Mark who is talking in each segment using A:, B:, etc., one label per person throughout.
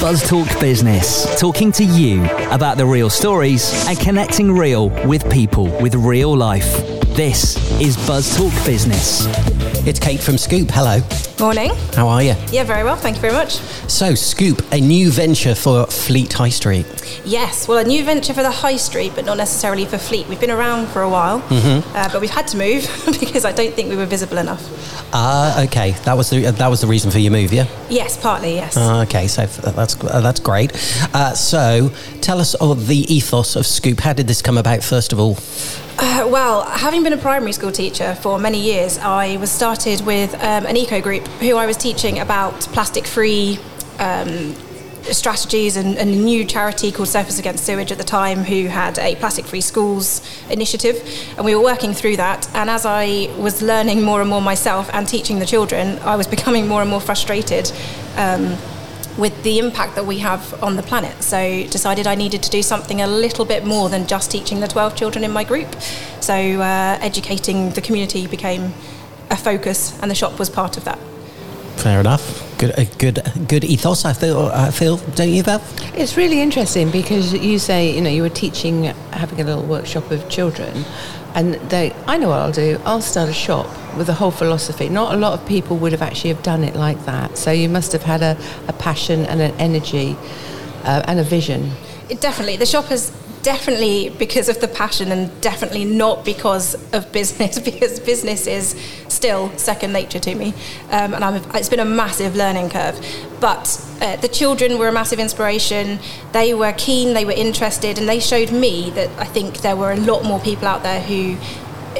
A: Buzz Talk Business, talking to you about the real stories and connecting real with people with real life. This is Buzz Talk Business.
B: It's Kate from Scoop. Hello.
C: Morning.
B: How are you?
C: Yeah, very well. Thank you very much.
B: So, Scoop, a new venture for Fleet High Street.
C: Yes, well, a new venture for the high street, but not necessarily for Fleet. We've been around for a while,
B: Mm-hmm.
C: uh, but we've had to move because I don't think we were visible enough.
B: Ah, okay. That was the that was the reason for your move, yeah.
C: Yes, partly, yes.
B: Ah, okay, so that's uh, that's great. Uh, so, tell us of the ethos of Scoop. How did this come about? First of all,
C: Uh, well, having been a primary school teacher for many years, I was started with um, an eco group who I was teaching about plastic free um, strategies and, and a new charity called Surfers Against Sewage at the time who had a plastic free schools initiative. And we were working through that. And as I was learning more and more myself and teaching the children, I was becoming more and more frustrated. Um, with the impact that we have on the planet. So decided I needed to do something a little bit more than just teaching the 12 children in my group. So uh, educating the community became a focus and the shop was part of that.
B: fair enough. Good, a good, good ethos. I feel. I feel. Don't you, Val?
D: It's really interesting because you say, you know, you were teaching, having a little workshop of children, and they, I know what I'll do. I'll start a shop with a whole philosophy. Not a lot of people would have actually have done it like that. So you must have had a, a passion and an energy uh, and a vision.
C: It definitely, the shop has definitely because of the passion and definitely not because of business because business is still second nature to me. Um, and I'm, it's been a massive learning curve. But uh, the children were a massive inspiration. They were keen they were interested and they showed me that I think there were a lot more people out there who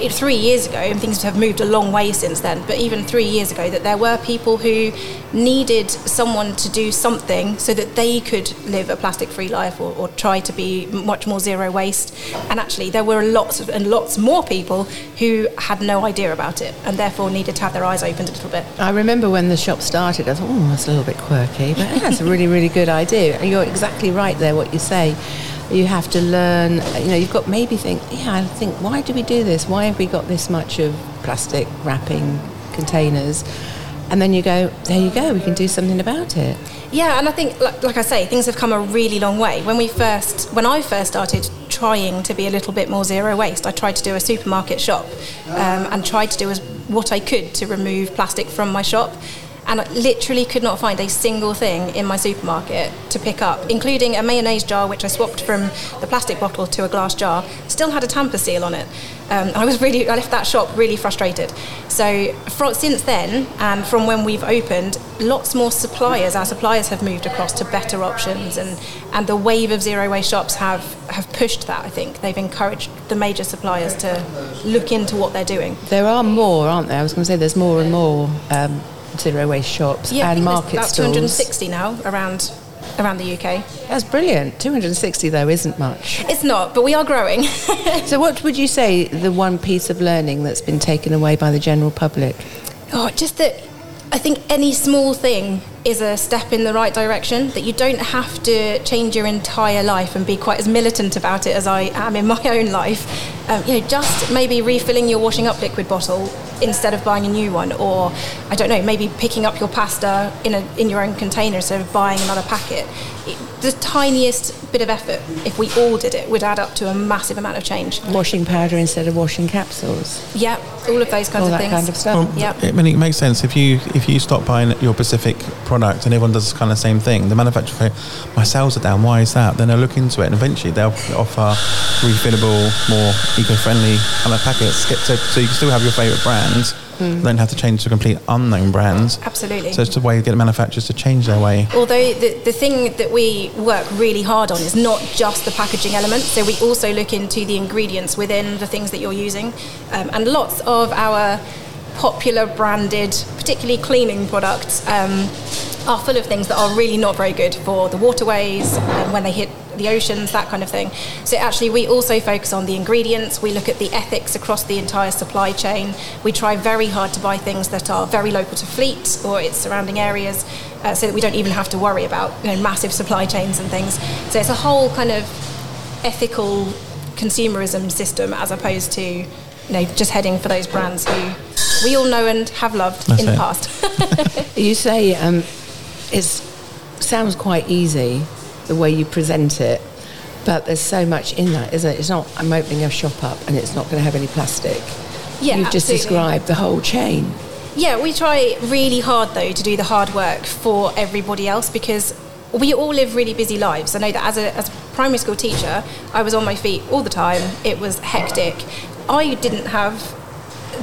C: three years ago, and things have moved a long way since then, but even three years ago, that there were people who needed someone to do something so that they could live a plastic free life or, or try to be much more zero waste. And actually, there were lots of, and lots more people who had no idea about it and therefore needed to have their eyes opened a little bit.
D: I remember when the shop started, I thought, oh, that's a little bit quirky, but that's a really, really good idea. You're exactly right there, what you say. You have to learn, you know, you've got maybe think, yeah, I think, why do we do this? Why have we got this much of plastic wrapping containers? And then you go, there you go, we can do something about it.
C: Yeah, and I think, like, like I say, things have come a really long way. When we first, when I first started trying to be a little bit more zero waste, I tried to do a supermarket shop um, and tried to do as what I could to remove plastic from my shop. And I literally could not find a single thing in my supermarket to pick up, including a mayonnaise jar, which I swapped from the plastic bottle to a glass jar. Still had a tamper seal on it. Um, I was really, I left that shop really frustrated. So since then, and from when we've opened, lots more suppliers, our suppliers have moved across to better options, and, and the wave of zero waste shops have, have pushed that. I think they've encouraged the major suppliers to look into what they're doing.
D: There are more, aren't there? I was going to say there's more and more um, zero waste shops
C: Yeah,
D: and market
C: about
D: stalls.
C: 260 now around around the UK.
D: That's brilliant. 260 though isn't much.
C: It's not, but we are growing.
D: So, what would you say the one piece of learning that's been taken away by the general public?
C: Oh, just that I think any small thing is a step in the right direction, that you don't have to change your entire life and be quite as militant about it as I am in my own life. Um, you know, just maybe refilling your washing up liquid bottle instead of buying a new one, or I don't know, maybe picking up your pasta in, a, in your own container instead of buying another packet. It, the tiniest bit of effort, if we all did it, would add up to a massive amount of change.
D: Washing powder instead of washing capsules.
C: Yeah, all of those kinds
D: All
C: of
D: that
C: things.
D: kind of stuff.
C: Um, yeah.
E: I mean, it makes sense if you if you stop buying your specific product and everyone does kind of the same thing. The manufacturer, go, my sales are down. Why is that? Then they'll look into it and eventually they'll offer refillable, more eco-friendly kind of packets. Get so you can still have your favourite brands.
C: Hmm.
E: Don't have to change to complete unknown brands.
C: Absolutely.
E: So it's a way to get manufacturers to change their way.
C: Although the, the thing that we work really hard on is not just the packaging element, so we also look into the ingredients within the things that you're using. Um, and lots of our popular branded, particularly cleaning products, um, are full of things that are really not very good for the waterways and when they hit the oceans, that kind of thing. So actually, we also focus on the ingredients. We look at the ethics across the entire supply chain. We try very hard to buy things that are very local to fleet or its surrounding areas, uh, so that we don't even have to worry about you know massive supply chains and things. So it's a whole kind of ethical consumerism system as opposed to you know just heading for those brands who we all know and have loved
E: That's
C: in the past.
D: You say um, it's sounds quite easy the way you present it, but there's so much in that, isn't it? It's not, I'm opening a shop up and it's not going to have any plastic.
C: Yeah,
D: You've just described the whole chain.
C: Yeah, we try really hard though to do the hard work for everybody else because we all live really busy lives. I know that as a, as a primary school teacher, I was on my feet all the time. It was hectic. I didn't have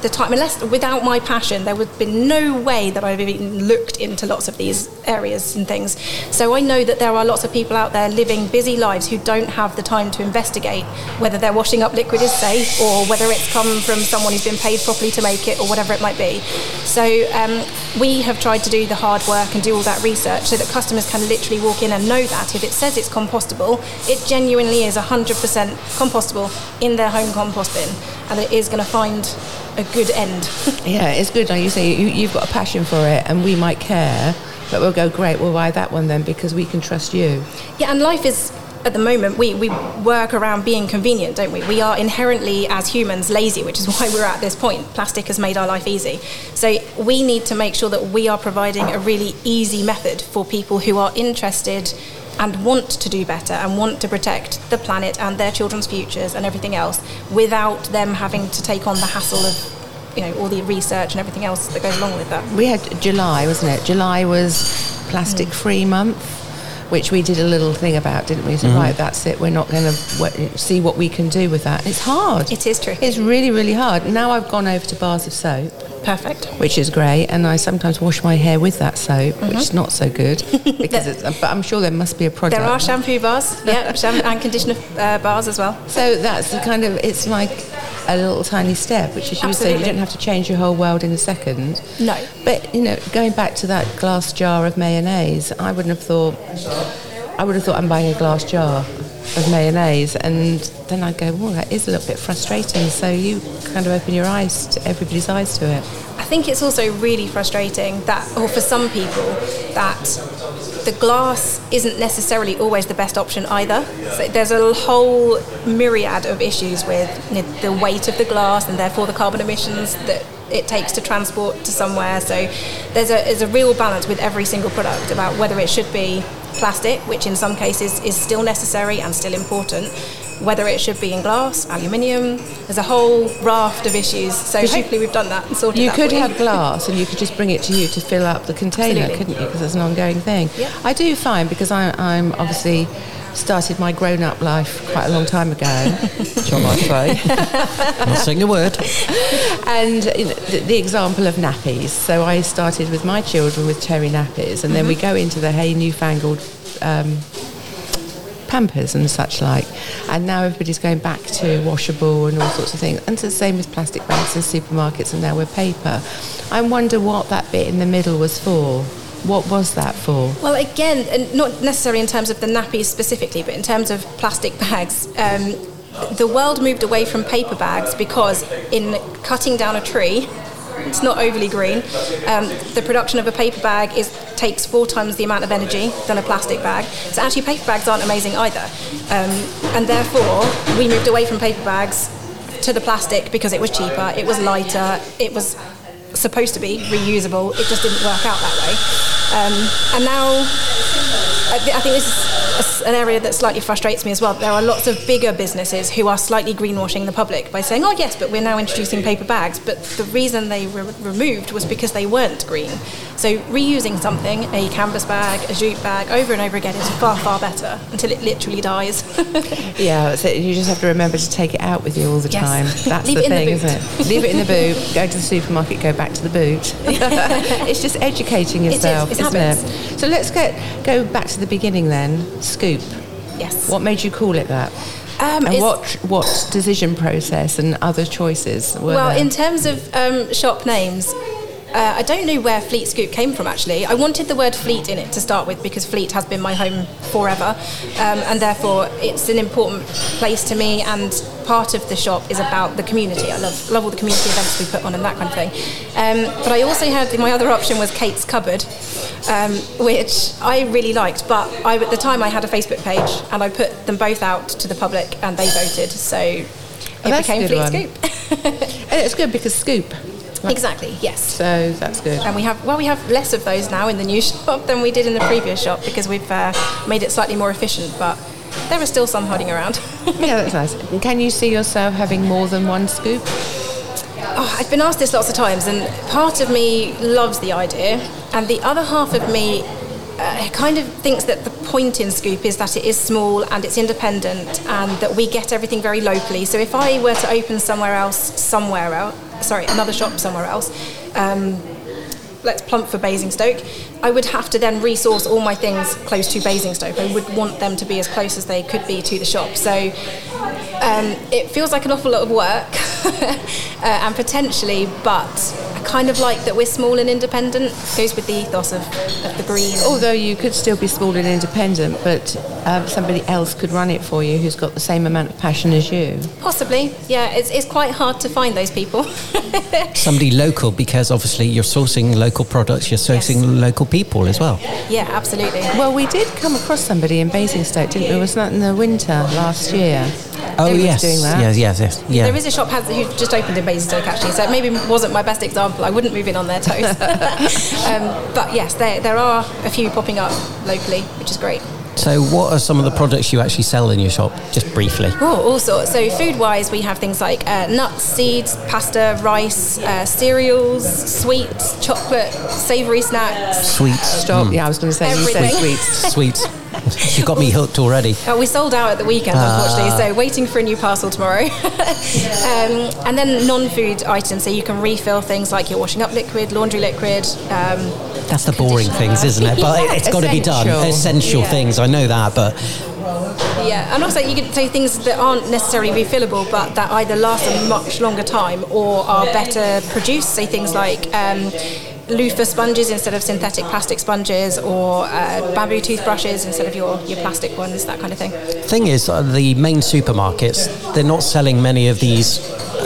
C: the time, unless without my passion, there would have been no way that I've even looked into lots of these areas and things. So I know that there are lots of people out there living busy lives who don't have the time to investigate whether their washing up liquid is safe or whether it's come from someone who's been paid properly to make it or whatever it might be. So um, we have tried to do the hard work and do all that research so that customers can literally walk in and know that if it says it's compostable, it genuinely is 100% compostable in their home compost bin and it is going to find a good end.
D: Yeah, it's good. Like you say, you, you've got a passion for it, and we might care, but we'll go, great, we'll buy that one then because we can trust you.
C: Yeah, and life is at the moment we, we work around being convenient, don't we? We are inherently as humans lazy, which is why we're at this point. Plastic has made our life easy. So we need to make sure that we are providing a really easy method for people who are interested and want to do better and want to protect the planet and their children's futures and everything else without them having to take on the hassle of you know all the research and everything else that goes along with that.
D: We had July, wasn't it? July was plastic mm. free month, which we did a little thing about, didn't we? So, right, that's it. We're not going to see what we can do with that. It's hard.
C: It is tricky.
D: It's really, really hard. Now I've gone over to bars of soap,
C: Perfect.
D: which is great, and I sometimes wash my hair with that soap, which is not so good because it's. But I'm sure there must be a product.
C: There are shampoo bars, yeah, shampoo and conditioner uh, bars as well.
D: So that's the kind of. It's like a little tiny step, which, as you said, you don't have to change your whole world in a second.
C: No.
D: But you know, going back to that glass jar of mayonnaise, I wouldn't have thought. I would have thought I'm buying a glass jar of mayonnaise, and then I'd go, "Well, that is a little bit frustrating." So you kind of open your eyes to everybody's eyes to it.
C: I think it's also really frustrating that, or for some people, that the glass isn't necessarily always the best option either. So there's a whole myriad of issues with the weight of the glass and therefore the carbon emissions that it takes to transport to somewhere. So there's a, there's a real balance with every single product about whether it should be plastic, which in some cases is still necessary and still important, whether it should be in glass, aluminium. There's a whole raft of issues. So hopefully we've done that and sorted
D: You
C: that
D: could
C: for
D: have glass, and you could just bring it to you to fill up the container,
C: Absolutely.
D: couldn't you? Because it's an ongoing thing.
C: Yeah.
D: I do find because I, I'm obviously started my grown-up life quite a long time ago. shall I say?
B: Not saying a word.
D: and the, the example of nappies. So I started with my children with terry nappies, and then we go into the hey newfangled um, Pampers and such like. And now everybody's going back to washable and all sorts of things. And it's the same with plastic bags in supermarkets, and now we're paper. I wonder what that bit in the middle was for. What was that for?
C: Well, again, not necessarily in terms of the nappies specifically, but in terms of plastic bags. Um, the world moved away from paper bags because, in cutting down a tree, it's not overly green. Um, the production of a paper bag is takes four times the amount of energy than a plastic bag. So actually, paper bags aren't amazing either. Um, and therefore, we moved away from paper bags to the plastic because it was cheaper, it was lighter, it was supposed to be reusable. It just didn't work out that way. Um, and now, I, thi- I think this is an area that slightly frustrates me as well. There are lots of bigger businesses who are slightly greenwashing the public by saying, "Oh yes, but we're now introducing paper bags." But the reason they were removed was because they weren't green. So reusing something, a canvas bag, a jute bag, over and over again is far far better until it literally dies.
D: Yeah, so you just have to remember to take it out with you all the
C: Yes.
D: time. That's
C: Leave
D: the
C: it in the
D: thing,
C: boot.
D: isn't it? Leave it in the boot. Go to the supermarket. Go back to the boot. it's just educating yourself,
C: it's
D: not
C: habits.
D: it? So let's get go back to the beginning then. Scoop.
C: yes.
D: What made you call it that?
C: Um,
D: and what what decision process and other choices were
C: Well,
D: there?
C: in terms of um, shop names, uh, I don't know where Fleet Scoop came from actually. I wanted the word Fleet in it to start with because Fleet has been my home forever, um, and therefore it's an important place to me. And part of the shop is about the community. I love love all the community events we put on and that kind of thing. Um, but I also had my other option was Kate's Cupboard, um, which I really liked. But I, at the time I had a Facebook page and I put them both out to the public and they voted. So it
D: Oh, that's a
C: became Fleet
D: one.
C: Scoop.
D: And it's good because Scoop
C: Exactly. Yes.
D: So that's good.
C: And we have well, we have less of those now in the new shop than we did in the previous shop because we've uh, made it slightly more efficient. But there are still some hiding around.
D: yeah, that's nice. Can you see yourself having more than one scoop?
C: Oh, I've been asked this lots of times, and part of me loves the idea, and the other half of me uh, kind of thinks that the point in Scoop is that it is small and it's independent, and that we get everything very locally. So if I were to open somewhere else, somewhere else, sorry, another shop somewhere else. Um, let's plump for Basingstoke, I would have to then resource all my things close to Basingstoke. I would want them to be as close as they could be to the shop. So um, it feels like an awful lot of work uh, and potentially, but kind of like that we're small and independent. Goes with the ethos of, of the green.
D: Although you could still be small and independent, but um, somebody else could run it for you who's got the same amount of passion as you.
C: Possibly, yeah. It's, it's quite hard to find those people.
B: Somebody local because obviously you're sourcing local products, you're sourcing
C: Yes.
B: local people as well.
C: yeah, absolutely.
D: Well, we did come across somebody in Basingstoke, didn't we? Wasn't that in the winter last year?
B: Oh
D: Who
B: yes,
D: doing that?
B: yes, yes, yes. Yeah.
C: There is a shop has, who just opened in Basingstoke actually, so it maybe wasn't my best example. I wouldn't move in on their toes. um, but yes, there, there are a few popping up locally, which is great.
B: So, what are some of the products you actually sell in your shop? Just briefly.
C: Oh, all sorts. So food-wise, we have things like uh, nuts, seeds, pasta, rice, uh, cereals, sweets, chocolate, savoury snacks.
B: Sweets.
D: Stop. Yeah, I was going to say you said
C: Everything.
D: sweets.
B: Sweets. you got me hooked already.
C: Uh, we sold out at the weekend, unfortunately, so waiting for a new parcel tomorrow. um, and then non-food items, so you can refill things like your washing up liquid, laundry liquid. Um,
B: That's the boring things, isn't it? But it's got to be done.
D: Essential.
B: Essential
C: Yeah.
B: things. I know that, but
C: yeah, and also you could say things that aren't necessarily refillable, but that either last a much longer time or are better produced. Say things like. Um, loofah sponges instead of synthetic plastic sponges or uh, bamboo toothbrushes instead of your, your plastic ones, that kind of thing.
B: thing is, uh, the main supermarkets they're not selling many of these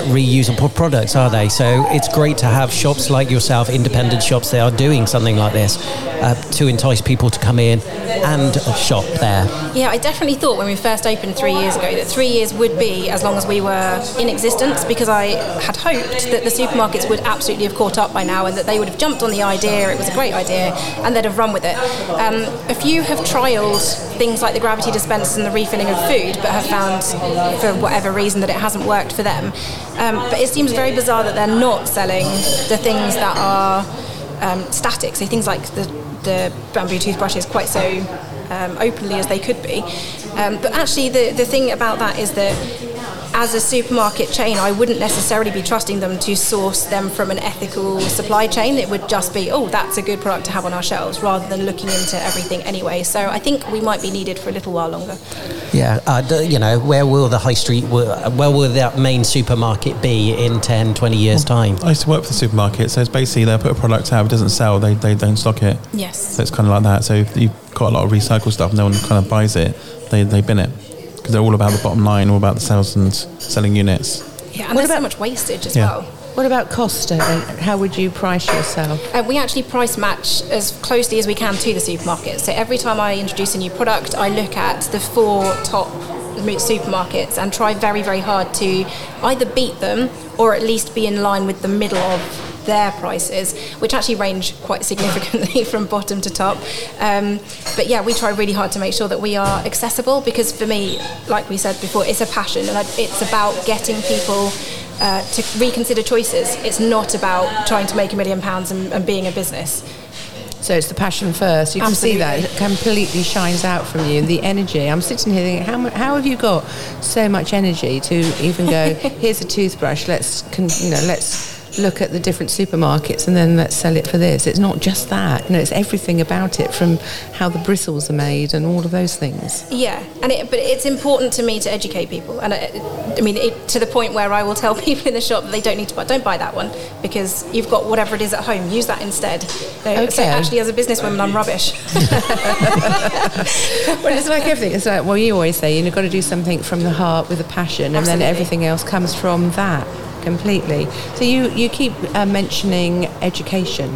B: reusable products, are they? So it's great to have shops like yourself, independent shops, that are doing something like this uh, to entice people to come in and shop there.
C: Yeah, I definitely thought when we first opened three years ago that three years would be as long as we were in existence because I had hoped that the supermarkets would absolutely have caught up by now and that they would have jumped on the idea, it was a great idea, and they'd have run with it. Um, a few have trialled things like the gravity dispensers and the refilling of food but have found, for whatever reason, that it hasn't worked for them. Um, but it seems very bizarre that they're not selling the things that are um, static, so things like the, the bamboo toothbrushes quite so um, openly as they could be. Um, but actually, the, the thing about that is that as a supermarket chain, I wouldn't necessarily be trusting them to source them from an ethical supply chain. It would just be, oh, that's a good product to have on our shelves, rather than looking into everything anyway. So I think we might be needed for a little while longer.
B: Yeah, uh, you know, where will the high street, where will that main supermarket be in 10, 20 years' time?
E: I used to work for the supermarket, so it's basically they'll put a product out, it doesn't sell, they, they don't stock it.
C: Yes.
E: So it's kind of like that. So if you've got a lot of recycled stuff, no one kind of buys it, they, they bin it. Because they're all about the bottom line, all about the sales and selling units.
C: Yeah, and
D: What
C: there's so
D: about-
C: much wastage as
E: Yeah.
C: well.
D: What about cost? How would you price yourself?
C: Uh, we actually price match as closely as we can to the supermarket. So every time I introduce a new product, I look at the four top supermarkets and try very, very hard to either beat them or at least be in line with the middle of their prices, which actually range quite significantly from bottom to top. Um, but yeah, we try really hard to make sure that we are accessible because for me, like we said before, it's a passion and it's about getting people uh, to reconsider choices. It's not about trying to make a million pounds and, and being a business.
D: So it's the passion first. You can see that it completely shines out from you. The energy. I'm sitting here thinking, how, how have you got so much energy to even go? Here's a toothbrush. Let's con- you know let's look at the different supermarkets and then let's sell it for this. It's not just that. You know, it's everything about it, from how the bristles are made and all of those things.
C: Yeah, and it, but it's important to me to educate people, and I, I mean it, to the point where I will tell people in the shop that they don't need to buy. Don't buy that one because you've got whatever it is at home. Use that instead. So, so
D: Okay.
C: actually, as a businesswoman, I'm rubbish.
D: Well, it's like everything. It's like, well, you always say you've got to do something from the heart with a passion, and then everything else comes from that completely. So you, you keep uh, mentioning education.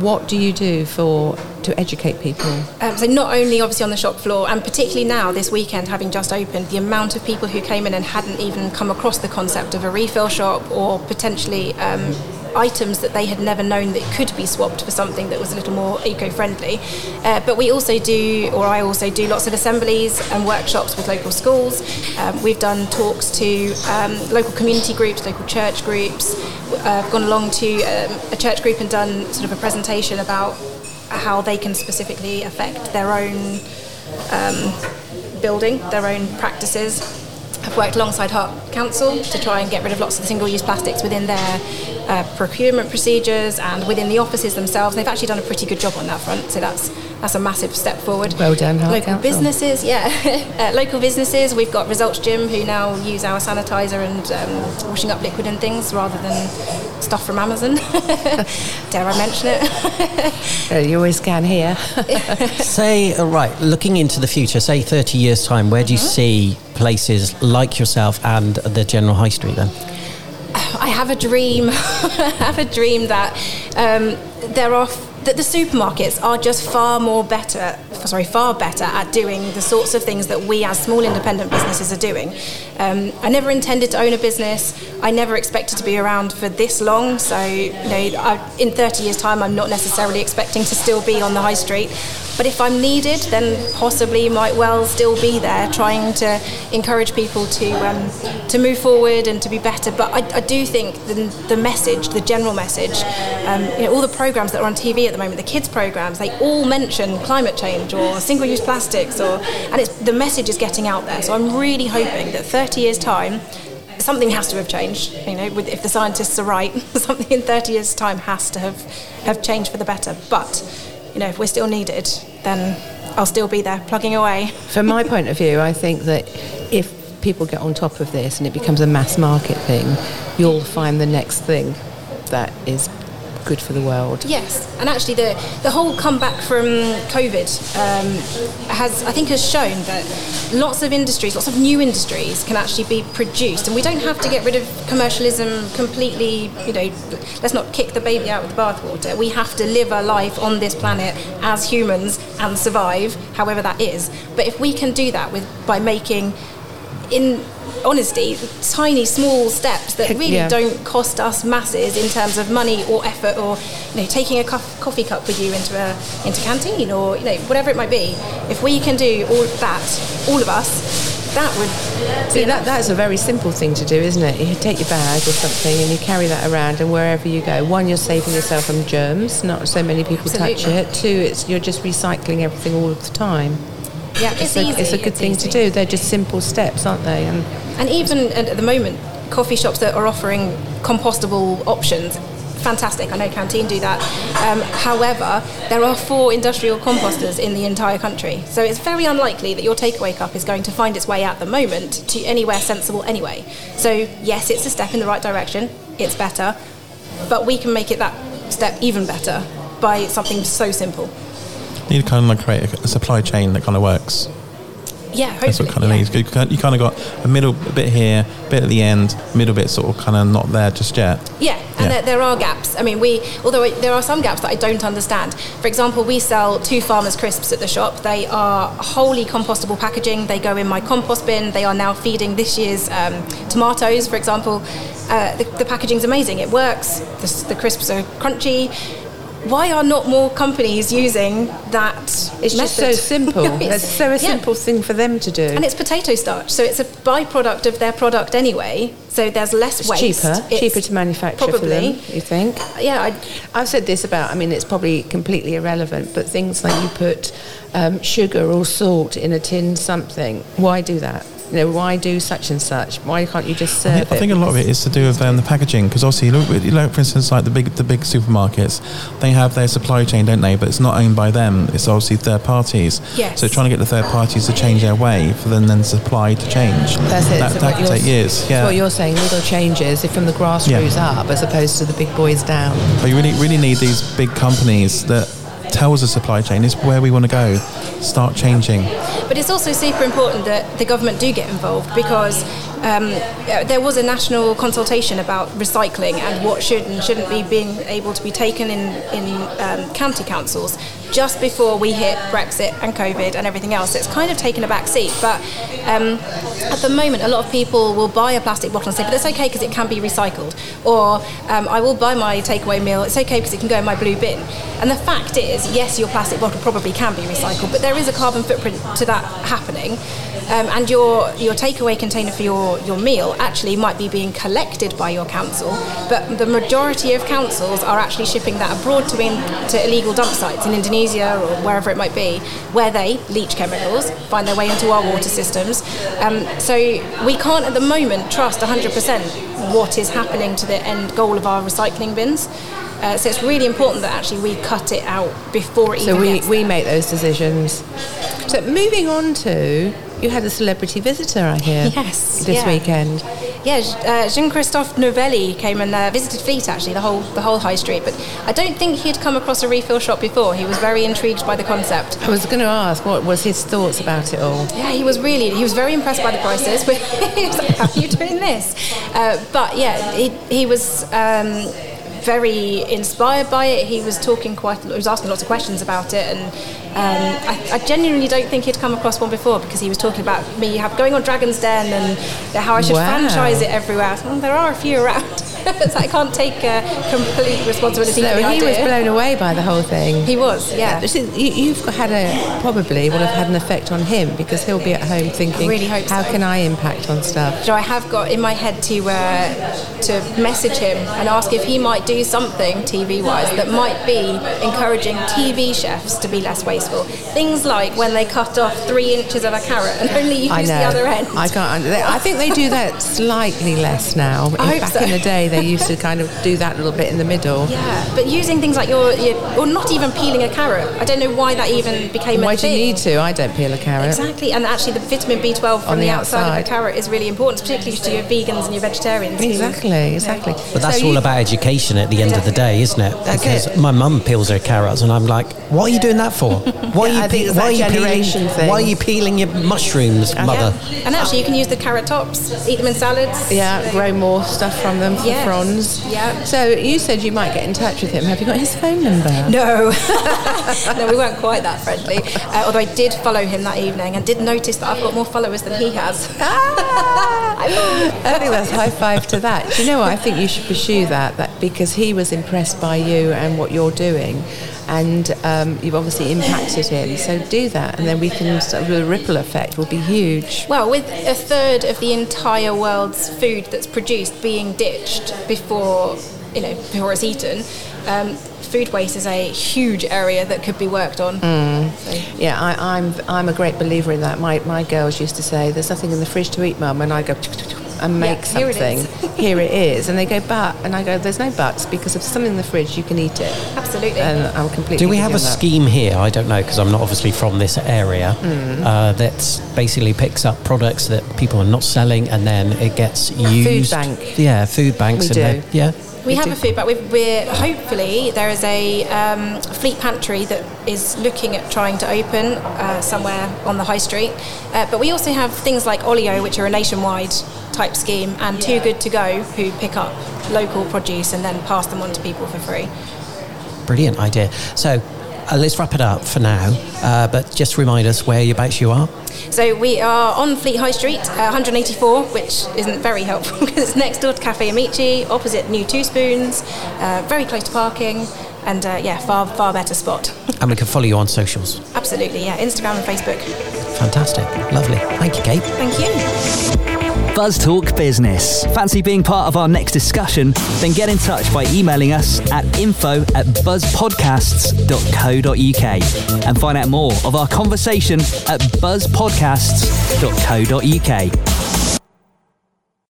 D: What do you do for to educate people?
C: Um, so not only obviously on the shop floor, and particularly now this weekend, having just opened, the amount of people who came in and hadn't even come across the concept of a refill shop or potentially um, items that they had never known that could be swapped for something that was a little more eco-friendly. Uh, but we also do, or I also do, lots of assemblies and workshops with local schools. Um, we've done talks to um, local community groups, local church groups. Uh, I've gone along to um, a church group and done sort of a presentation about how they can specifically affect their own um, building, their own practices. I've worked alongside Hart Council to try and get rid of lots of the single-use plastics within their uh, procurement procedures and within the offices themselves. They've actually done a pretty good job on that front, so that's that's a massive step forward.
D: Well done, Hart
C: Local
D: Council.
C: businesses, yeah, uh, local businesses. We've got Results Gym who now use our sanitizer and um, washing up liquid and things rather than stuff from Amazon. Dare I mention it?
D: Uh, you always can here.
B: Say, uh, right, looking into the future, say 30 years' time, where do you
C: Mm-hmm.
B: see places like yourself and the general high street then?
C: I have a dream. I have a dream that um, there are that the supermarkets are just far more better. Sorry, far better at doing the sorts of things that we as small independent businesses are doing. Um, I never intended to own a business. I never expected to be around for this long. So, you know, I, in 30 years' time, I'm not necessarily expecting to still be on the high street. But if I'm needed, then possibly might well still be there, trying to encourage people to um, to move forward and to be better. But I, I do think the, the message, the general message, um, you know, all the programs that are on TV at the moment, the kids programs, they all mention climate change or single-use plastics, or and it's the message is getting out there. So I'm really hoping that 30 years time. Something has to have changed, you know. With, if the scientists are right, something in 30 years' time has to have, have changed for the better. But you know, if we're still needed, then I'll still be there plugging away.
D: From my point of view, I think that if people get on top of this and it becomes a mass market thing, you'll find the next thing that is good for the world.
C: Yes, and actually, the the whole comeback from COVID um, has, I think, has shown that lots of industries, lots of new industries, can actually be produced, and we don't have to get rid of commercialism completely. You know, let's not kick the baby out with the bathwater. We have to live a life on this planet as humans and survive, however that is. But if we can do that with by making in honesty, tiny, small steps that really
D: Yeah.
C: don't cost us masses in terms of money or effort, or you know, taking a cup, coffee cup with you into a into canteen, or you know, whatever it might be. If we can do all that, all of us, that would
D: See, that, that's a very simple thing to do, isn't it? You take your bag or something and you carry that around, and wherever you go, one, you're saving yourself from germs. Not so many people touch it. Two, it's you're just recycling everything all of the time.
C: Yeah,
D: It's,
C: it's,
D: a,
C: easy.
D: it's a good thing to do. They're just simple steps, aren't they? And
C: And even at at the moment, coffee shops that are offering compostable options, fantastic. I know Canteen do that. Um, however, there are four industrial composters in the entire country, so it's very unlikely that your takeaway cup is going to find its way at the moment to anywhere sensible anyway. So yes, it's a step in the right direction. It's better, but we can make it that step even better by something so simple.
E: You need to kind of like create a, a supply chain that kind of works.
C: Yeah, hopefully.
E: That's what kind of
C: yeah.
E: needs. You kind, of got a middle bit here, bit at the end, middle bit sort of kind of not there just yet.
C: Yeah, and
E: Yeah.
C: There, there are gaps. I mean, we although there are some gaps that I don't understand. For example, we sell two farmers crisps at the shop. They are wholly compostable packaging. They go in my compost bin. They are now feeding this year's um, tomatoes, for example. Uh, the, the packaging's amazing. It works. The, the crisps are crunchy. Why are not more companies using that?
D: it's just so
C: method?
D: simple.
C: It's-
D: it's so a
C: yeah.
D: simple thing for them to do.
C: And it's potato starch, so it's a byproduct of their product anyway. So there's less
D: It's
C: waste.
D: cheaper,
C: It's
D: cheaper to manufacture for
C: probably.
D: them. You think?
C: Yeah, I,
D: I've said this about. I mean, it's probably completely irrelevant, but things like you put um, sugar or salt in a tin something. Why do that? You know, why do such and such? Why can't you just
E: I
D: serve
E: think, I think a lot of it is to do with um, the packaging because obviously, you look, you look, for instance, like the big the big supermarkets, they have their supply chain, don't they? But it's not owned by them; it's obviously third parties.
C: Yes.
E: So trying to get the third parties to change their way for them then supply to change.
D: That's it.
E: That,
D: So
E: that could take years.
D: That's
E: Yeah.
D: what you're saying. Little changes if from the grassroots up, as opposed to the big boys down.
E: But you really really need these big companies that tell us the supply chain is where we want to go. Start changing.
C: But it's also super important that the government do get involved because um, uh, there was a national consultation about recycling and what should and shouldn't be being able to be taken in, in um, county councils just before we hit Brexit and COVID and everything else. It's kind of taken a back seat. But um, at the moment, a lot of people will buy a plastic bottle and say, but it's okay because it can be recycled. Or um, I will buy my takeaway meal, it's okay because it can go in my blue bin. And the fact is, yes, your plastic bottle probably can be recycled, but there is a carbon footprint to that happening. Um, and your, your takeaway container for your, your meal actually might be being collected by your council, but the majority of councils are actually shipping that abroad to, in, to illegal dump sites in Indonesia or wherever it might be, where they leach chemicals, find their way into our water systems. Um, so we can't at the moment trust 100% what is happening to the end goal of our recycling bins. Uh, so it's really important that actually we cut it out before it
D: So
C: even
D: we,
C: gets
D: we
C: there.
D: make those decisions. So moving on to, you had a celebrity visitor, I hear,
C: Yes,
D: this
C: yeah.
D: weekend.
C: Yeah, uh, Jean-Christophe Novelli came and uh, visited Fleet actually, the whole the whole high street. But I don't think he'd come across a refill shop before. He was very intrigued by the concept.
D: I was going to ask, what was his thoughts about it all?
C: Yeah, he was really he was very impressed by the prices. But he was like, "How are you doing this?" Uh, but yeah, he he was. Um, very inspired by it. He was talking quite. He was asking lots of questions about it, and um, I, I genuinely don't think he'd come across one before because he was talking about me have, going on Dragon's Den and how I should
D: Wow.
C: franchise it everywhere. Said, "Well, there are a few around, so I can't take uh, complete responsibility.
D: So he was blown away by the whole thing.
C: He was, yeah.
D: You've had a probably will have had an effect on him because he'll be at home thinking,
C: really
D: "How
C: so."
D: can I impact on stuff?"
C: So I have got in my head to uh, to message him and ask if he might do something TV wise that might be encouraging TV chefs to be less wasteful. Things like when they cut off three inches of a carrot and only use the other end.
D: I can't. I think they do that slightly less now.
C: I hope
D: Back
C: so.
D: in the day, they used to kind of do that little bit in the middle.
C: yeah, but using things like your, your or not even peeling a carrot. I don't know why that even became a
D: Why
C: a
D: do you need to? I don't peel a carrot.
C: Exactly, and actually the vitamin B12 from
D: On
C: the,
D: the
C: outside, of
D: outside.
C: the carrot is really important, particularly to your vegans and your vegetarians.
D: Exactly, exactly.
B: But that's
D: So
B: all about education at the end of the day, isn't it?
D: That's
B: because
D: it.
B: my mum peels her carrots, and I'm like, "What are you doing that for? Why
D: Yeah,
B: are you,
D: I think
B: why are you peeling?
D: thing.
B: Why are you peeling your mushrooms, mother?"
C: Yeah. And actually, you can use the carrot tops, eat them in salads.
D: Yeah, grow more stuff from them for
C: Yes.
D: fronds.
C: Yeah.
D: So you said you might get in touch with him. Have you got his phone number?
C: No, no, we weren't quite that friendly. Uh, although I did follow him that evening and did notice that I've got more followers than he has.
D: Ah! I think that's high five to that. Do you know what? I think you should pursue that, that because he was impressed by you and what you're doing, and um, you've obviously impacted him. So do that, and then we can sort of the ripple effect will be huge.
C: Well, with a third of the entire world's food that's produced being ditched before, you know, before it's eaten, um, food waste is a huge area that could be worked on. So-
D: Yeah, I, I'm I'm a great believer in that. My my girls used to say, "There's nothing in the fridge to eat, mum," and I go and make
C: here it
D: something.
C: is.
D: Here it is, and they go, "But," and I go, "There's no buts because if something in the fridge, you can eat it."
C: Absolutely.
D: And I'm completely.
B: Do we have a
D: that.
B: scheme here? I don't know because I'm not obviously from this area.
D: Hmm.
B: Uh, that basically picks up products that people are not selling, and then it gets used.
D: Food bank.
B: Yeah, food banks.
D: We
B: and
D: do.
B: then- yeah.
C: We
D: We
C: have
D: do.
C: a food bank. We've, we're hopefully there is a um, fleet pantry that is looking at trying to open uh, somewhere on the high street. Uh, but we also have things like Olio, which are a nationwide type scheme, and Too Good to Go, who pick up local produce and then pass them on to people for free.
B: Brilliant idea. So. Uh, let's wrap it up for now, uh, but just remind us where whereabouts you are.
C: So we are on Fleet High Street, uh, 184, which isn't very helpful because it's next door to Cafe Amici, opposite New Two Spoons, uh, very close to parking, and uh, yeah, far far better spot.
B: And we can follow you on socials.
C: Absolutely, yeah, Instagram and Facebook.
B: Fantastic. Lovely. Thank you, Kate.
C: Thank you.
A: Buzz Talk Business. Fancy being part of our next discussion? Then get in touch by emailing us at info at buzzpodcasts.co.uk and find out more of our conversation at buzzpodcasts.co.uk.